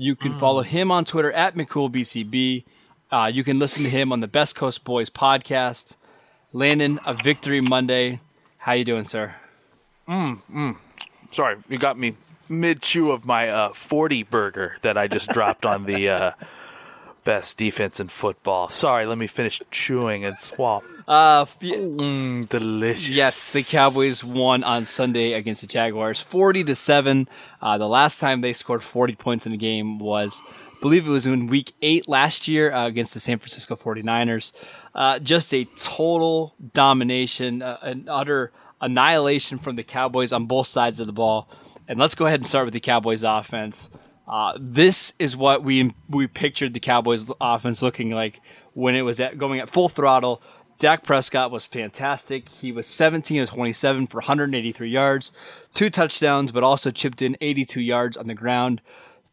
You can follow him on Twitter at McCoolBCB. Uh, you can listen to him on the Best Coast Boys podcast. Landon, a victory Monday. How you doing, sir? Mm. Sorry, you got me mid chew of my uh, 40 burger that I just dropped on the uh, best defense in football. Sorry, let me finish chewing and swap. Uh, Mm, delicious. Yes, the Cowboys won on Sunday against the Jaguars, forty to seven. Uh, the last time they scored forty points in a game was, I believe it was in Week Eight last year uh, against the San Francisco 49ers. Uh, just a total domination, uh, an utter annihilation from the Cowboys on both sides of the ball. And let's go ahead and start with the Cowboys offense. Uh, this is what we we pictured the Cowboys offense looking like when it was at, going at full throttle. Dak Prescott was fantastic. He was 17 of 27 for 183 yards, two touchdowns, but also chipped in 82 yards on the ground.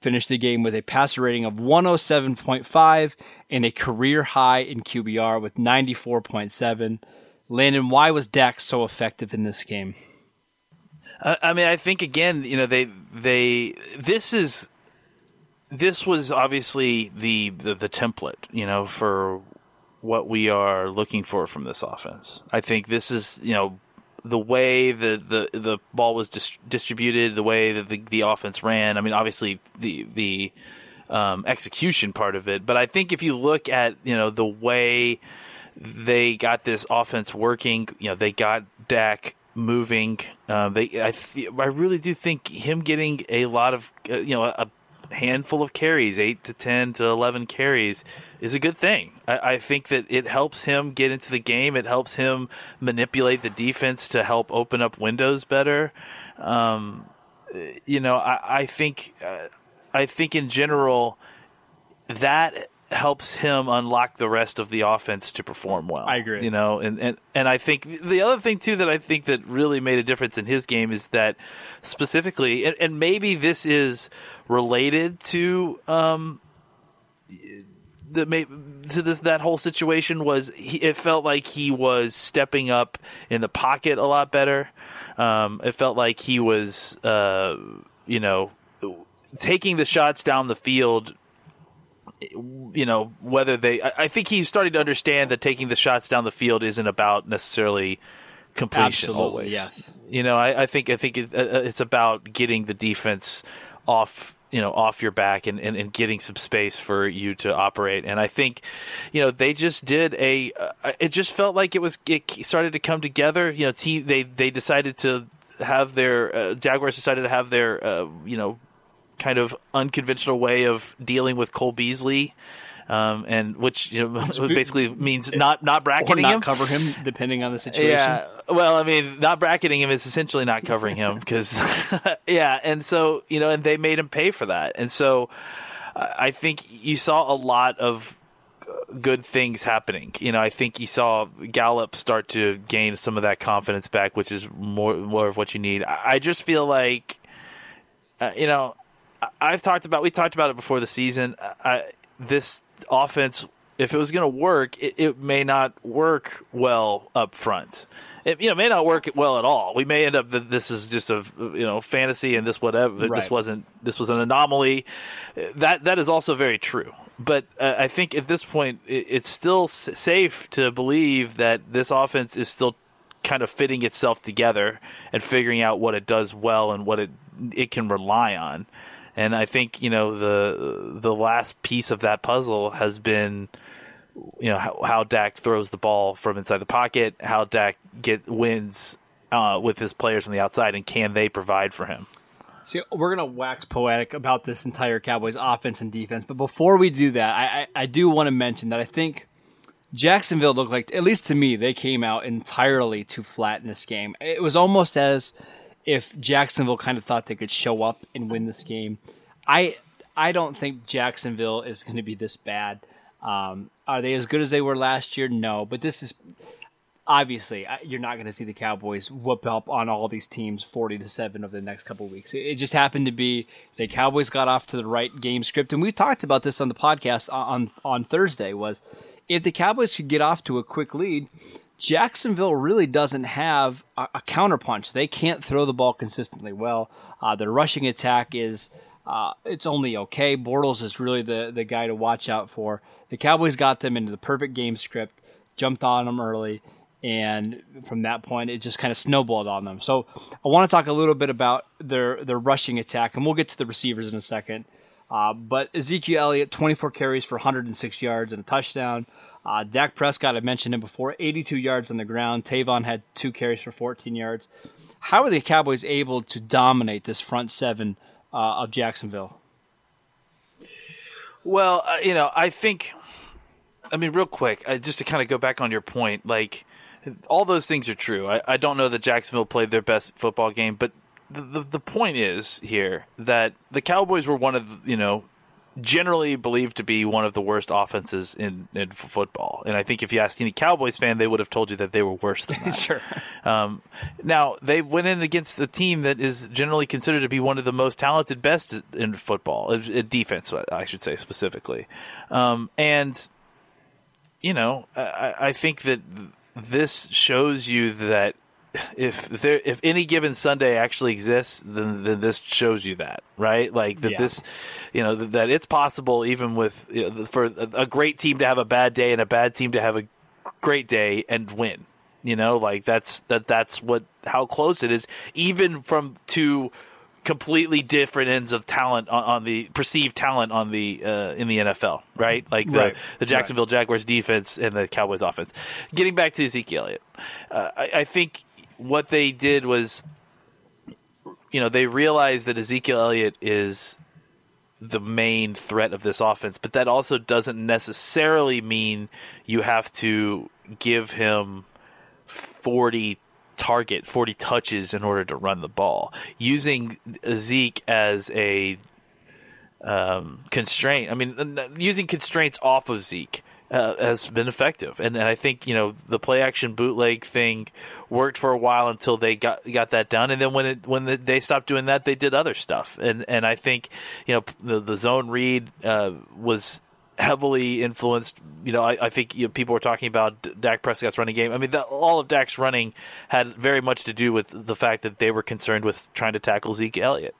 Finished the game with a passer rating of 107.5 and a career high in QBR with 94.7. Landon, why was Dak so effective in this game? I, mean, I think again, you know, they they this is this was obviously the, the the template, you know, for what we are looking for from this offense. I think this is, you know, the way the the, the ball was dis- distributed, the way that the, the offense ran. I mean, obviously the the um, execution part of it, but I think if you look at you know the way they got this offense working, you know, they got Dak moving. Um, they, I, th- I really do think him getting a lot of, uh, you know, a handful of carries, eight to ten to eleven carries, is a good thing. I, I think that it helps him get into the game. It helps him manipulate the defense to help open up windows better. Um, you know, I, I think, uh, I think in general, that helps him unlock the rest of the offense to perform well. I agree. You know, and, and, and I think the other thing too that I think that really made a difference in his game is that specifically, and, and maybe this is related to um, the to this that whole situation was he, it felt like he was stepping up in the pocket a lot better. Um, it felt like he was, uh, you know, taking the shots down the field you know whether they I, I think he's starting to understand that taking the shots down the field isn't about necessarily completion Absolutely, always. yes. you know i, I think i think it, uh, it's about getting the defense off you know off your back and, and, and getting some space for you to operate. And i think you know they just did a uh, it just felt like it was it started to come together. You know team they they decided to have their uh, jaguars decided to have their uh, you know kind of unconventional way of dealing with Cole Beasley, um, and which you know basically means not not Or bracketing not him. cover him, depending on the situation. Yeah, well, I mean, not bracketing him is essentially not covering him because, yeah, and so you know, and they made him pay for that, and so I think you saw a lot of good things happening. You know, I think you saw Gallup start to gain some of that confidence back, which is more more of what you need. I I just feel like, uh, you know, I've talked about we talked about it before the season. I, this offense, if it was going to work, it, it may not work well up front. It you know may not work well at all. We may end up that this is just a you know fantasy and this whatever. This wasn't this was an anomaly. That that is also very true. But uh, I think at this point, it, it's still s- safe to believe that this offense is still kind of fitting itself together and figuring out what it does well and what it it can rely on. And I think you know the the last piece of that puzzle has been you know how, how Dak throws the ball from inside the pocket, how Dak get wins uh, with his players on the outside, and can they provide for him? See, we're gonna wax poetic about this entire Cowboys offense and defense, but before we do that, I, I, I do want to mention that I think Jacksonville looked like, at least to me, they came out entirely too flat in this game. It was almost as if Jacksonville kind of thought they could show up and win this game. I I don't think Jacksonville is going to be this bad. Um, are they as good as they were last year? No, but this is obviously you're not going to see the Cowboys whoop up on all these teams 40 to 7 over the next couple weeks. It just happened to be the Cowboys got off to the right game script and we talked about this on the podcast on on Thursday was if the Cowboys could get off to a quick lead, Jacksonville really doesn't have a, a counterpunch. They can't throw the ball consistently well. Uh, their rushing attack is uh, it's only okay. Bortles is really the the guy to watch out for. The Cowboys got them into the perfect game script, jumped on them early, and from that point it just kind of snowballed on them. So I want to talk a little bit about their their rushing attack, and we'll get to the receivers in a second. Uh, but Ezekiel Elliott, 24 carries for 106 yards and a touchdown. Uh, Dak Prescott, I mentioned him before, 82 yards on the ground. Tavon had two carries for 14 yards. How are the Cowboys able to dominate this front seven uh, of Jacksonville? Well, uh, you know, I think, I mean, real quick, just to kind of go back on your point, like all those things are true. I, I don't know that Jacksonville played their best football game, but the, the, the point is here that the Cowboys were one of you know generally believed to be one of the worst offenses in, in football. And I think if you asked any Cowboys fan, they would have told you that they were worse than that. sure. Um, now they went in against the team that is generally considered to be one of the most talented, best in football, in defense, I should say specifically. Um, and you know, I, I think that this shows you that if there if any given Sunday actually exists, then, then this shows you that, right? Like that yeah. this, you know, that, that it's possible even with you know, for a great team to have a bad day and a bad team to have a great day and win. You know, like that's that that's what how close it is, even from two completely different ends of talent on, on the perceived talent on the uh, in the NFL, right? Like the, right. the Jacksonville right. Jaguars defense and the Cowboys offense. Getting back to Ezekiel Elliott, uh, I, I think what they did was, you know, they realized that Ezekiel Elliott is the main threat of this offense, but that also doesn't necessarily mean you have to give him 40 target 40 touches in order to run the ball. Using Zeke as a um, constraint, I mean, using constraints off of Zeke uh, has been effective. And, and I think, you know, the play action bootleg thing worked for a while until they got got that done. And then when it when the, they stopped doing that, they did other stuff. And and I think, you know, the, the zone read uh, was heavily influenced. You know, I, I think you know, people were talking about Dak Prescott's running game. I mean, all of Dak's running had very much to do with the fact that they were concerned with trying to tackle Zeke Elliott,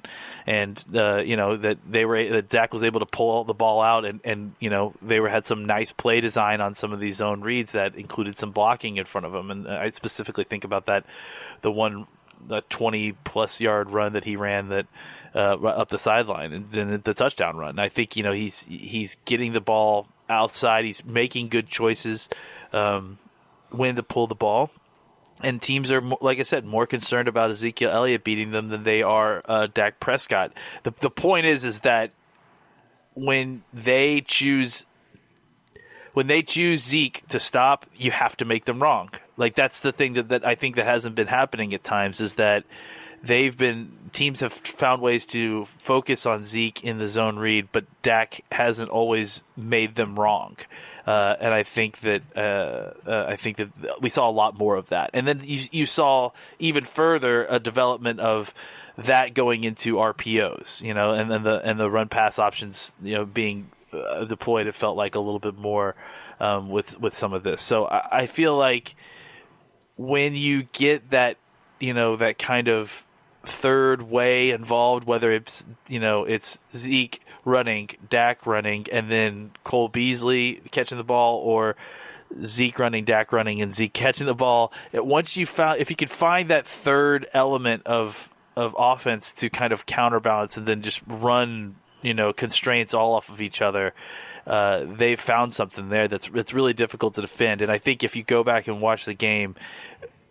and uh, you know that they were that Dak was able to pull the ball out, and and you know they were had some nice play design on some of these zone reads that included some blocking in front of him, and I specifically think about that, the one, the twenty plus yard run that he ran that uh, up the sideline, and then the touchdown run. I think you know he's he's getting the ball outside. He's making good choices um, when to pull the ball. And teams are, like I said, more concerned about Ezekiel Elliott beating them than they are uh, Dak Prescott. The the point is, is that when they choose when they choose Zeke to stop, you have to make them wrong. Like that's the thing that, that I think that hasn't been happening at times is that they've been teams have found ways to focus on Zeke in the zone read, but Dak hasn't always made them wrong. Uh, and I think that uh, uh, I think that we saw a lot more of that. And then you, you saw even further a development of that going into RPOs, you know, and then the and the run pass options, you know, being uh, deployed. It felt like a little bit more um, with with some of this. So I, I feel like when you get that, you know, that kind of third way involved, whether it's you know it's Zeke running, Dak running, and then Cole Beasley catching the ball, or Zeke running, Dak running, and Zeke catching the ball. Once you found, if you could find that third element of of offense to kind of counterbalance and then just run, you know, constraints all off of each other. Uh, they found something there that's it's really difficult to defend, and I think if you go back and watch the game,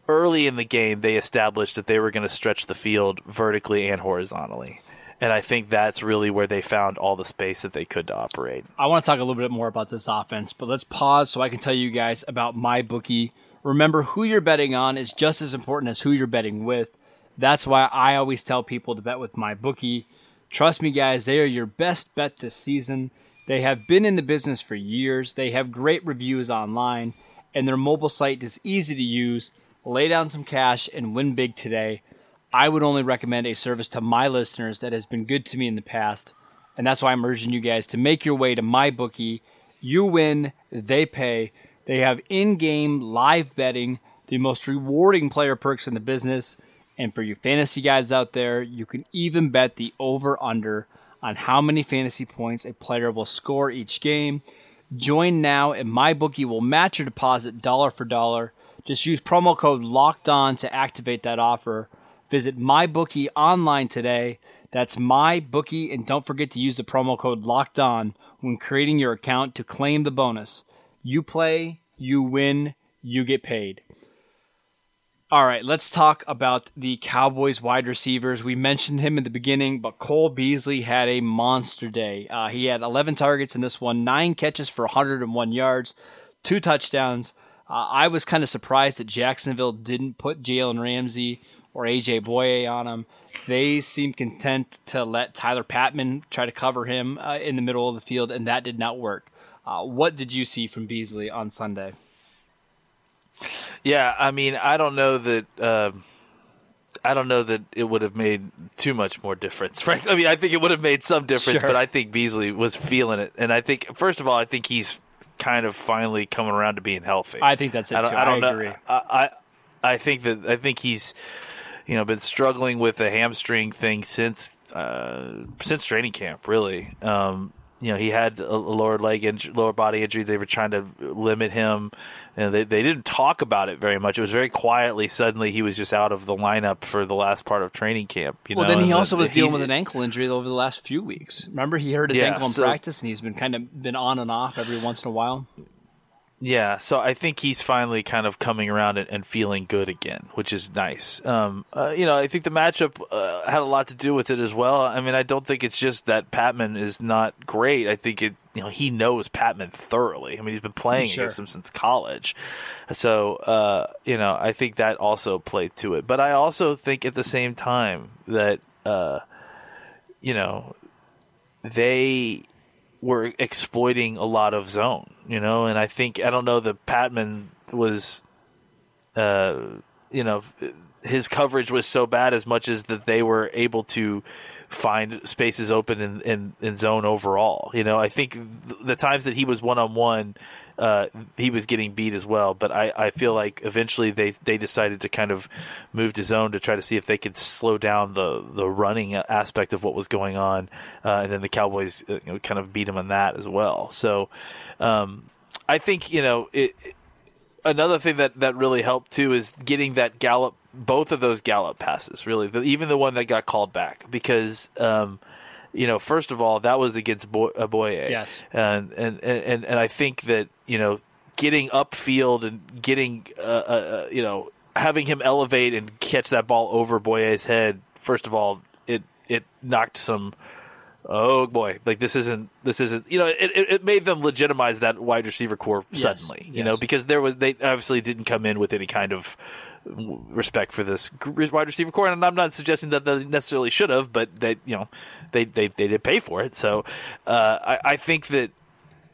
early in the game they established that they were going to stretch the field vertically and horizontally. And I think that's really where they found all the space that they could to operate. I want to talk a little bit more about this offense, but let's pause so I can tell you guys about my bookie. Remember, who you're betting on is just as important as who you're betting with. That's why I always tell people to bet with my bookie. Trust me, guys, they are your best bet this season. They have been in the business for years. They have great reviews online, and their mobile site is easy to use. Lay down some cash and win big today. I would only recommend a service to my listeners that has been good to me in the past, and that's why I'm urging you guys to make your way to my bookie. You win, they pay. They have in game live betting, the most rewarding player perks in the business. And for you fantasy guys out there, you can even bet the over under on how many fantasy points a player will score each game. Join now, and MyBookie will match your deposit dollar for dollar. Just use promo code LOCKED ON to activate that offer. Visit MyBookie online today. That's MyBookie, and don't forget to use the promo code LOCKED ON when creating your account to claim the bonus. You play, you win, you get paid. All right, let's talk about the Cowboys wide receivers. We mentioned him in the beginning, but Cole Beasley had a monster day. Uh, he had 11 targets in this one, nine catches for 101 yards, two touchdowns. Uh, I was kind of surprised that Jacksonville didn't put Jalen Ramsey or AJ Bouye on him. They seemed content to let Tyler Patmon try to cover him uh, in the middle of the field, and that did not work. Uh, what did you see from Beasley on Sunday? Yeah, I mean, I don't know that. Uh, I don't know that it would have made too much more difference. Frankly, I mean, I think it would have made some difference, Sure. but I think Beasley was feeling it, and I think first of all, I think he's kind of finally coming around to being healthy. I think that's it I don't. I don't know. agree. I, I I think that I think he's you know been struggling with the hamstring thing since uh, since training camp. Really, um, you know he had a, a lower leg injury, lower body injury. They were trying to limit him, and they they didn't talk about it very much. It was very quietly. Suddenly, he was just out of the lineup for the last part of training camp. You Well, know, then he and also the- was dealing with an ankle injury over the last few weeks. Remember, he hurt his Yeah, ankle in so- practice, and he's been kind of been on and off every once in a while. Yeah, so I think he's finally kind of coming around and, and feeling good again, which is nice. Um, uh, you know, I think the matchup uh, had a lot to do with it as well. I mean, I don't think it's just that Patmon is not great. I think it, you know, he knows Patmon thoroughly. I mean, he's been playing Sure. against him since college, so uh, you know, I think that also played to it. But I also think at the same time that, uh, you know, they were exploiting a lot of zone, you know, and I think I don't know that Patmon was, uh, you know, his coverage was so bad as much as that they were able to find spaces open in, in, in zone overall. You know, I think th- the times that he was one on one, uh, he was getting beat as well. But I, I feel like eventually they they decided to kind of move to zone to try to see if they could slow down the the running aspect of what was going on, uh, and then the Cowboys uh, you know, kind of beat him on that as well. So um, I think you know it. Another thing that, that really helped too is getting that Gallup, both of those Gallup passes, really, even the one that got called back, because um, you know, first of all, that was against Boy, Bouye. Yes. And, and, and, and I think that, you know, getting upfield and getting, uh, uh, uh, you know, having him elevate and catch that ball over Bouye's head, first of all, it, it knocked some, oh boy, like this isn't, this isn't, you know, it, it, it made them legitimize that wide receiver core Yes, suddenly, you yes. know, because there was, they obviously didn't come in with any kind of, respect for this wide receiver core, and I'm not suggesting that they necessarily should have, but they, you know, they they, they did pay for it. So uh, I, I think that,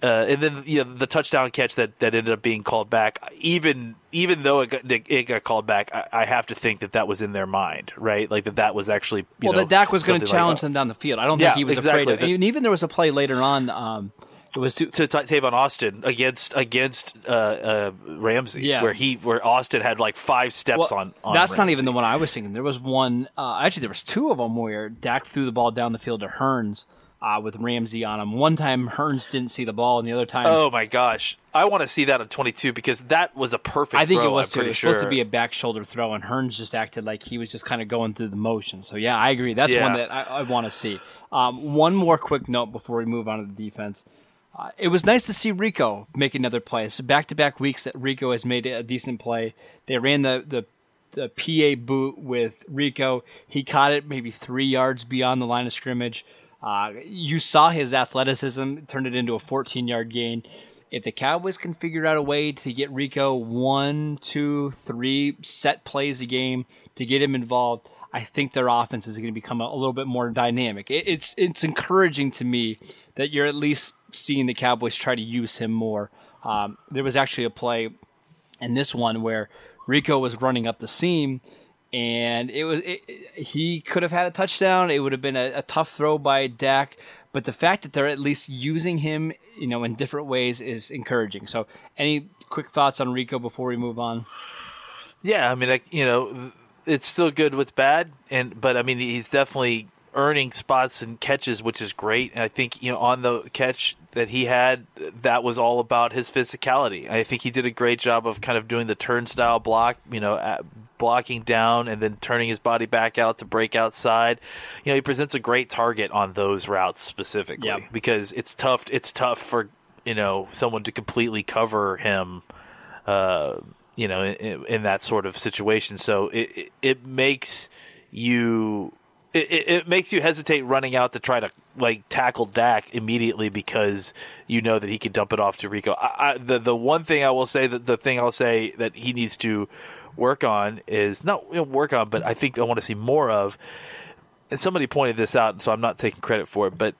uh, and then you know the touchdown catch that, that ended up being called back, even even though it got, it got called back, I, I have to think that that was in their mind, right? Like that that was actually you well, know, that Dak was going to something like challenge them down the field. I don't Yeah, think he was exactly. afraid of. It. And even there was a play later on. Um, it was to, to Ta- Tavon Austin against against uh, uh, Ramsey, Yeah. where he where Austin had like five steps well, on. on that's not even the one I was thinking. There was one. Uh, actually, there was two of them where Dak threw the ball down the field to Hurns uh, with Ramsey on him. One time Hurns didn't see the ball, and the other time Oh my gosh, I want to see that on 22 because that was a perfect. I think throw, it was I'm too. It was sure. supposed to be a back shoulder throw, and Hurns just acted like he was just kind of going through the motion. So yeah, I agree. That's one that I, I want to see. Um, one more quick note before we move on to the defense. Uh, it was nice to see Rico make another play. So back to back weeks that Rico has made a decent play. They ran the the the PA boot with Rico. He caught it maybe three yards beyond the line of scrimmage. Uh, you saw his athleticism turn it into a 14 yard gain. If the Cowboys can figure out a way to get Rico one, two, three set plays a game to get him involved, I think their offense is going to become a, a little bit more dynamic. It, it's it's encouraging to me that you're at least seeing the Cowboys try to use him more. Um, there was actually a play in this one where Rico was running up the seam, and it was it, he could have had a touchdown. It would have been a, a tough throw by Dak, but the fact that they're at least using him, you know, in different ways is encouraging. So, any quick thoughts on Rico before we move on? Yeah, I mean, like, you know, it's still good with bad, and but I mean, he's definitely earning spots and catches, which is great. And I think you know on the catch that he had, that was all about his physicality. I think he did a great job of kind of doing the turnstile block, you know, blocking down and then turning his body back out to break outside. You know, he presents a great target on those routes specifically Yep. because it's tough. It's tough for you know someone to completely cover him. Uh, you know, in, in that sort of situation, so it it, it makes you it, it, it makes you hesitate running out to try to like tackle Dak immediately because you know that he can dump it off to Rico. I, I, the the one thing I will say that the thing I'll say that he needs to work on is not you know, work on, but I think I want to see more of. And somebody pointed this out, so I'm not taking credit for it, but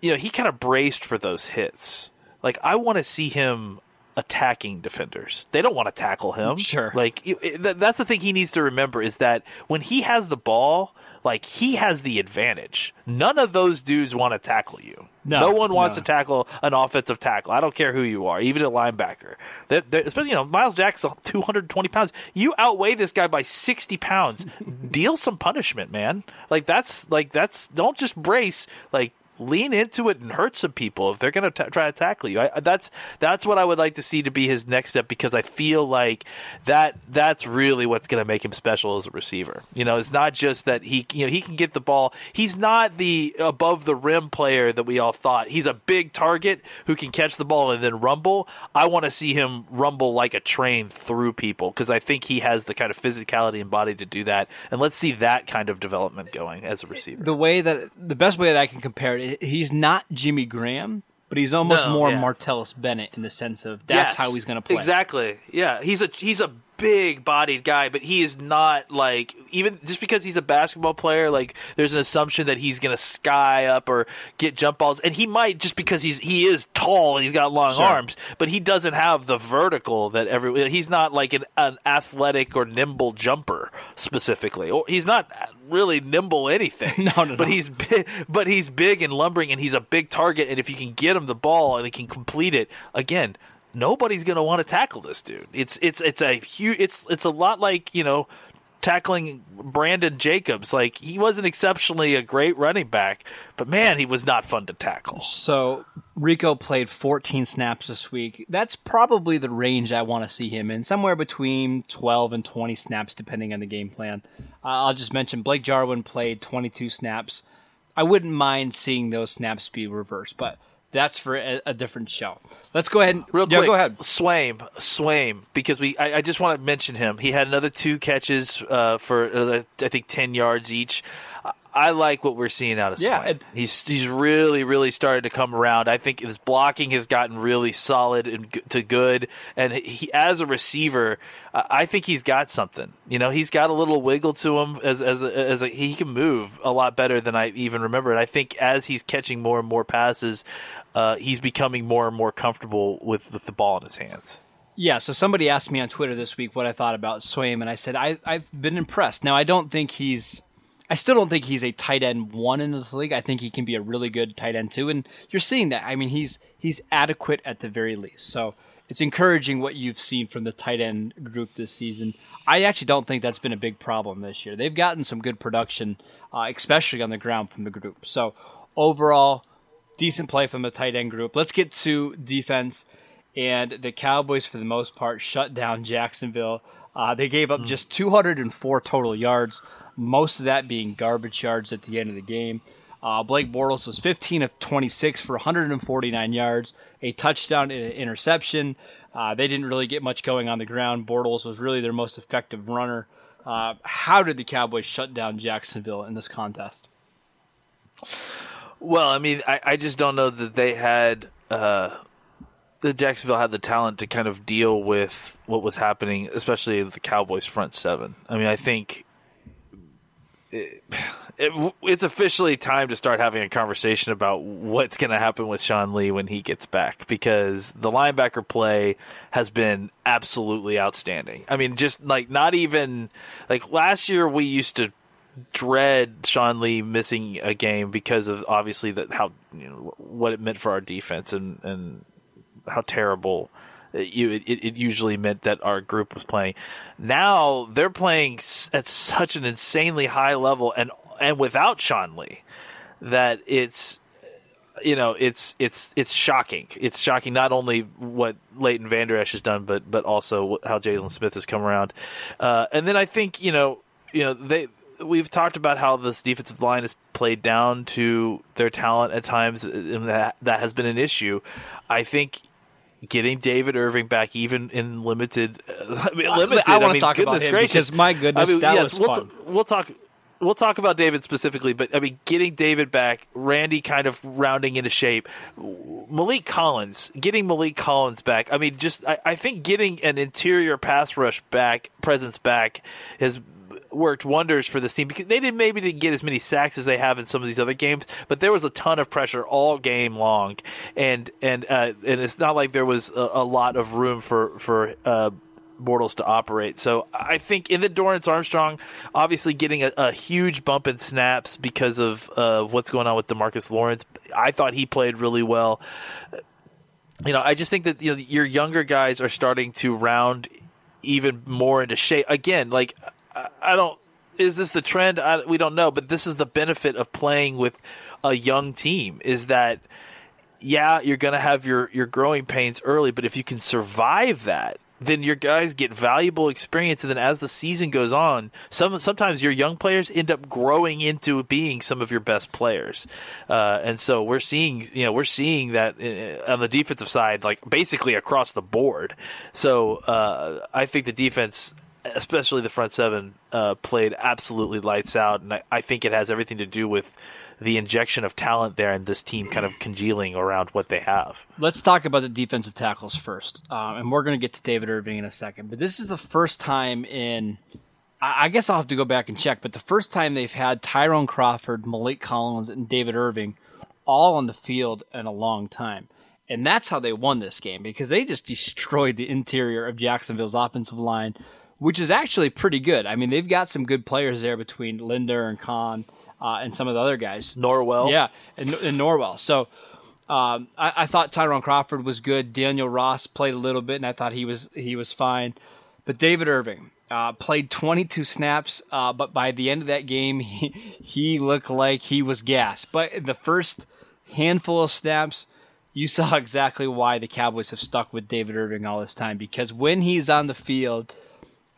you know he kind of braced for those hits. Like I want to see him attacking defenders. They don't want to tackle him. Sure. Like that's the thing he needs to remember is that when he has the ball, like he has the advantage. None of those dudes want to tackle you. No, one wants no. to tackle an offensive tackle. I don't care who you are, even a linebacker. They're, they're, especially you know Miles Jackson, two hundred twenty pounds. You outweigh this guy by sixty pounds. Deal some punishment, man. Like that's like that's don't just brace. Like lean into it and hurt some people if they're going to try to tackle you. I, that's that's what I would like to see to be his next step because I feel like that that's really what's going to make him special as a receiver. You know, it's not just that he you know he can get the ball. He's not the above the rim player that we all thought. He's a big target who can catch the ball and then rumble. I want to see him rumble like a train through people because I think he has the kind of physicality and body to do that. And let's see that kind of development going as a receiver. The way that the best way that I can compare it, he's not Jimmy Graham, but he's almost No, more yeah. Martellus Bennett in the sense of that's Yes, how he's going to play. Exactly. Yeah, he's a he's a big bodied guy, but he is not like even just because he's a basketball player. Like there's an assumption that he's going to sky up or get jump balls, and he might just because he's he is tall and he's got long Sure. arms, but he doesn't have the vertical that every. He's not like an, an athletic or nimble jumper specifically, or he's not really nimble anything. No, no, but no. he's big, but he's big and lumbering, and he's a big target. And if you can get him the ball and he can complete it again, nobody's going to want to tackle this dude. It's it's it's a huge. It's it's a lot like you know tackling Brandon Jacobs. Like he wasn't exceptionally a great running back, but man, he was not fun to tackle. So Rico played 14 snaps this week. That's probably the range I want to see him in, somewhere between 12 and 20 snaps, depending on the game plan. Uh, I'll just mention Blake Jarwin played 22 snaps. I wouldn't mind seeing those snaps be reversed, but that's for a, a different show. Let's go ahead. And, Real yeah, quick, go ahead. Swaim, Swaim, because we I, I just want to mention him. He had another two catches uh, for uh, I think ten yards each. I, like what we're seeing out of Swaim. Yeah, Swaim. and- he's he's really really started to come around. I think his blocking has gotten really solid and g- to good, and he as a receiver, I I think he's got something. You know, he's got a little wiggle to him as as a, as a, he can move a lot better than I even remember. And I think as he's catching more and more passes, uh, he's becoming more and more comfortable with, with the ball in his hands. Yeah, so somebody asked me on Twitter this week what I thought about Swaim, and I said I, I've been impressed. Now, I don't think he's, I still don't think he's a tight end one in this league. I think he can be a really good tight end two, and you're seeing that. I mean, he's he's adequate at the very least. So it's encouraging what you've seen from the tight end group this season. I actually don't think that's been a big problem this year. They've gotten some good production, uh, especially on the ground from the group. So overall, decent play from the tight end group. Let's get to defense. And the Cowboys, for the most part, shut down Jacksonville. Uh, they gave up just 204 total yards, most of that being garbage yards at the end of the game. Uh, Blake Bortles was 15 of 26 for 149 yards, a touchdown and an interception. Uh, they didn't really get much going on the ground. Bortles was really their most effective runner. Uh, how did the Cowboys shut down Jacksonville in this contest? Well, I mean, I, I just don't know that they had uh, that Jacksonville had the talent to kind of deal with what was happening, especially the Cowboys front seven. I mean, I think it, it, it's officially time to start having a conversation about what's going to happen with Sean Lee when he gets back because the linebacker play has been absolutely outstanding. I mean, just like not even like last year we used to dread Sean Lee missing a game because of obviously that how you know what it meant for our defense and and how terrible it, it, it, usually meant that our group was playing. Now they're playing at such an insanely high level and and without Sean Lee that it's you know it's it's it's shocking. It's shocking not only what Leighton Vander Esch has done, but but also how Jaylon Smith has come around. Uh, and then I think you know you know they we've talked about how this defensive line has played down to their talent at times, and that that has been an issue. I think getting David Irving back, even in limited, I mean, limited. I, I want to mean, talk about him gracious. because my goodness, I mean, that yes, was we'll fun. T- we'll talk. We'll talk about David specifically, but I mean, getting David back, Randy kind of rounding into shape, Maliek Collins, getting Maliek Collins back. I mean, just I, I think getting an interior pass rush back, presence back, has worked wonders for this team because they didn't maybe didn't get as many sacks as they have in some of these other games, but there was a ton of pressure all game long, and and uh, and it's not like there was a, a lot of room for for. Uh, Bortles to operate. So I think in the Dorance Armstrong, obviously getting a, a huge bump in snaps because of uh, what's going on with Demarcus Lawrence. I thought he played really well. You know, I just think that you know your younger guys are starting to round even more into shape. Again, like I don't. Is this the trend? I, we don't know, but this is the benefit of playing with a young team. Is that yeah, you're going to have your your growing pains early, but if you can survive that, then your guys get valuable experience, and then as the season goes on, some sometimes your young players end up growing into being some of your best players, uh, and so we're seeing you know we're seeing that uh, on the defensive side, like basically across the board. So uh, I think the defense especially the front seven, uh, played absolutely lights out, and I, I, think it has everything to do with the injection of talent there and this team kind of congealing around what they have. Let's talk about the defensive tackles first, um, and we're going to get to David Irving in a second. But this is the first time in, I, I guess I'll have to go back and check, but the first time they've had Tyrone Crawford, Maliek Collins, and David Irving all on the field in a long time. And that's how they won this game because they just destroyed the interior of Jacksonville's offensive line which is actually pretty good. I mean, they've got some good players there between Linder and Cann uh, and some of the other guys. Norwell. Yeah, and, and Norwell. So um, I, I, thought Tyrone Crawford was good. Daniel Ross played a little bit, and I thought he was he was fine. But David Irving uh, played 22 snaps, uh, but by the end of that game, he, he looked like he was gassed. But in the first handful of snaps, you saw exactly why the Cowboys have stuck with David Irving all this time because when he's on the field –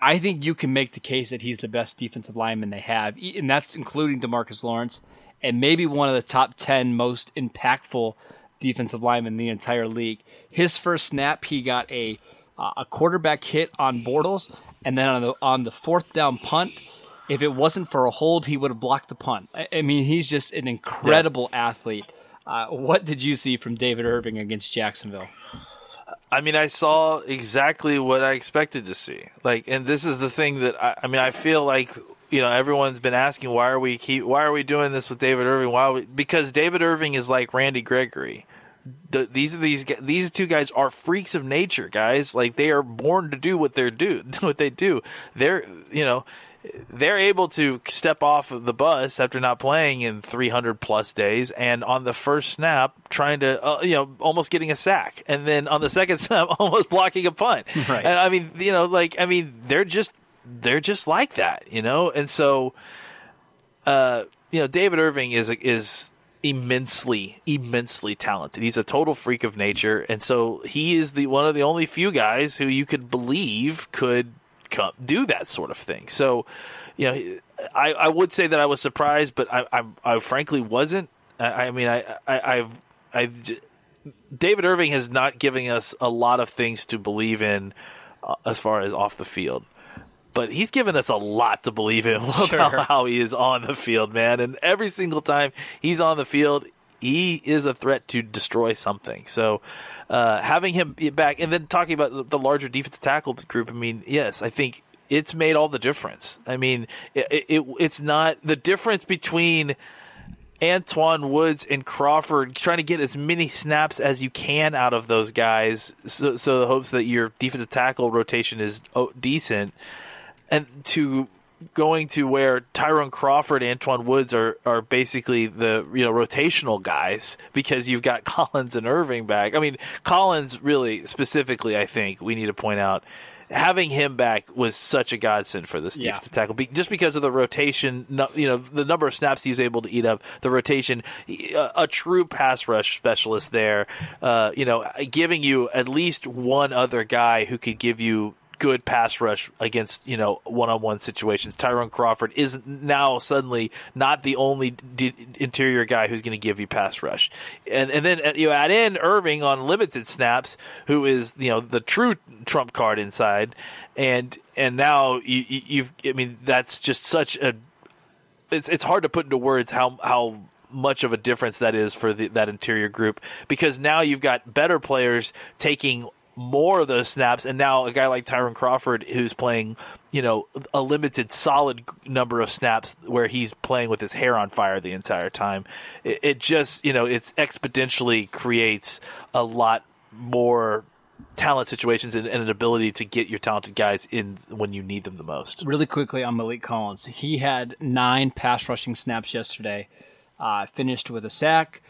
I think you can make the case that he's the best defensive lineman they have, and that's including Demarcus Lawrence, and maybe one of the top 10 most impactful defensive linemen in the entire league. His first snap, he got a uh, a quarterback hit on Bortles, and then on the on the fourth down punt, if it wasn't for a hold, he would have blocked the punt. I, I mean, he's just an incredible yeah. athlete. Uh, what did you see from David Irving against Jacksonville? I mean, I saw exactly what I expected to see. Like, and this is the thing that I, I mean, I feel like you know everyone's been asking why are we keep why are we doing this with David Irving? Why? We, because David Irving is like Randy Gregory. The, these are these these two guys are freaks of nature, guys. Like they are born to do what they're do what they do. They're you know they're able to step off of the bus after not playing in 300 plus days and on the first snap trying to uh, you know almost getting a sack. And then on the second snap almost blocking a punt. Right. and i mean you know like i mean they're just they're just like that you know? And so uh you know david irving is is immensely immensely talented. He's a total freak of nature. And so he is the one of the only few guys who you could believe could come, do that sort of thing. So, you know, I, I would say that I was surprised, but I, I, I frankly wasn't. I, I mean, I, I, I've, I, David Irving has not given us a lot of things to believe in uh, as far as off the field. But he's given us a lot to believe in sure. about how he is on the field, man. And every single time he's on the field, he is a threat to destroy something. So, uh, having him back, and then talking about the larger defensive tackle group. I mean, yes, I think it's made all the difference. I mean, it, it it's not the difference between Antwaun Woods and Crawford trying to get as many snaps as you can out of those guys, so, so the hopes that your defensive tackle rotation is oh, decent, and to going to where Tyrone Crawford and Antwaun Woods are, are basically the you know rotational guys because you've got Collins and Irving back. I mean, Collins really specifically, I think we need to point out having him back was such a godsend for this yeah. to tackle, Be- just because of the rotation. you know, the number of snaps he's able to eat up, the rotation. A, a true pass rush specialist there. Uh, you know, giving you at least one other guy who could give you good pass rush against you know one-on-one situations. Tyrone Crawford is now suddenly not the only d- interior guy who's going to give you pass rush, and and then uh, you add in Irving on limited snaps, who is you know the true trump card inside, and and now you, you've I mean that's just such a it's it's hard to put into words how how much of a difference that is for the, that interior group because now you've got better players taking more of those snaps, and now a guy like Tyrone Crawford who's playing, you know, a limited solid number of snaps where he's playing with his hair on fire the entire time. It, it just, you know, it's exponentially creates a lot more talent situations and, and, an ability to get your talented guys in when you need them the most. Really quickly on Maliek Collins, he had nine pass rushing snaps yesterday. Uh, finished with a sack,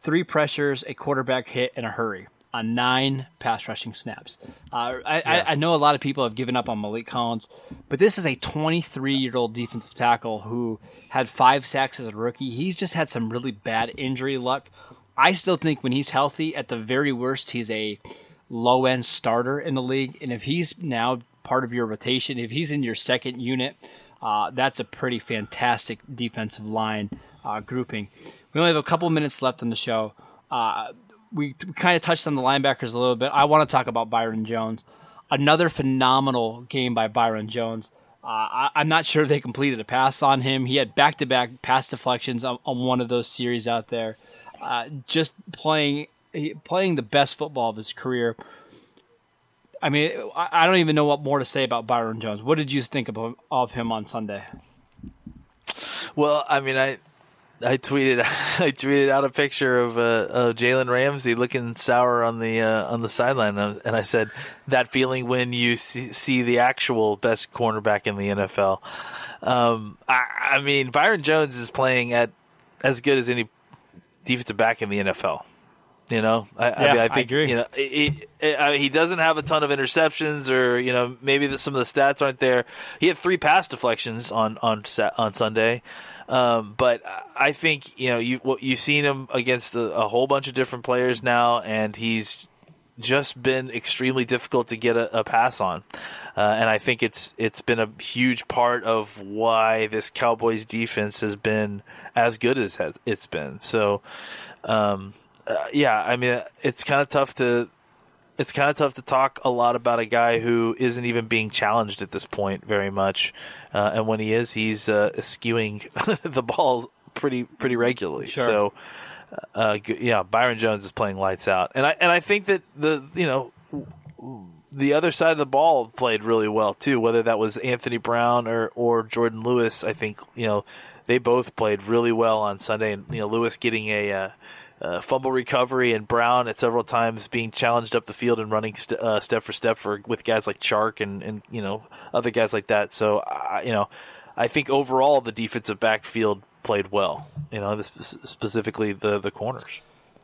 three pressures, a quarterback hit, and a hurry on nine pass rushing snaps. Uh, I, yeah. I, I, know a lot of people have given up on Maliek Collins, but this is a 23 year old defensive tackle who had five sacks as a rookie. He's just had some really bad injury luck. I still think when he's healthy, at the very worst, he's a low end starter in the league. And if he's now part of your rotation, if he's in your second unit, uh, that's a pretty fantastic defensive line uh, grouping. We only have a couple minutes left in the show. Uh, we, kind of touched on the linebackers a little bit. I want to talk about Byron Jones. Another phenomenal game by Byron Jones. Uh, I, am not sure they completed a pass on him. He had back to back pass deflections on, on, one of those series out there. Uh, just playing playing the best football of his career. I mean, I, I don't even know what more to say about Byron Jones. What did you think of, of him on Sunday? Well, I mean, I I tweeted I tweeted out a picture of, uh, of Jalen Ramsey looking sour on the uh, on the sideline, and I said that feeling when you see, see the actual best cornerback in the NFL. Um, I, I, mean, Byron Jones is playing at as good as any defensive back in the NFL. You know, I, yeah, I, mean, I think I agree. You know, he, he doesn't have a ton of interceptions, or you know, maybe the, some of the stats aren't there. He had three pass deflections on on on Sunday. Um, but I think you know you you've seen him against a, a, whole bunch of different players now, and he's just been extremely difficult to get a, a pass on. Uh, and I think it's it's been a huge part of why this Cowboys defense has been as good as it's been. So, um, uh, yeah, I mean, it's kind of tough to it's kind of tough to talk a lot about a guy who isn't even being challenged at this point very much. Uh, and when he is, he's uh, skewing the balls pretty pretty regularly. Sure. So, uh, uh yeah, Byron Jones is playing lights out, and I and I think that the you know the other side of the ball played really well too. Whether that was Anthony Brown or or Jourdan Lewis, I think you know they both played really well on Sunday. And you know Lewis getting a uh, fumble recovery, and Brown at several times being challenged up the field and running st- uh, step for step for with guys like Chark and and you know other guys like that. So you know, I think overall the defensive backfield played well. You know, this, specifically the the corners.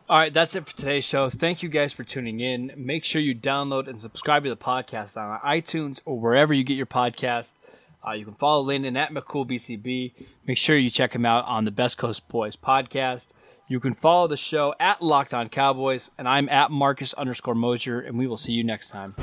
All right, that's it for today's show. Thank you guys for tuning in. Make sure you download and subscribe to the podcast on iTunes or wherever you get your podcast. Uh, you can follow Landon at McCoolBCB. Make sure you check him out on the Best Coast Boys podcast. You can follow the show at Locked On Cowboys, and I'm at Marcus underscore Mosher, and we will see you next time.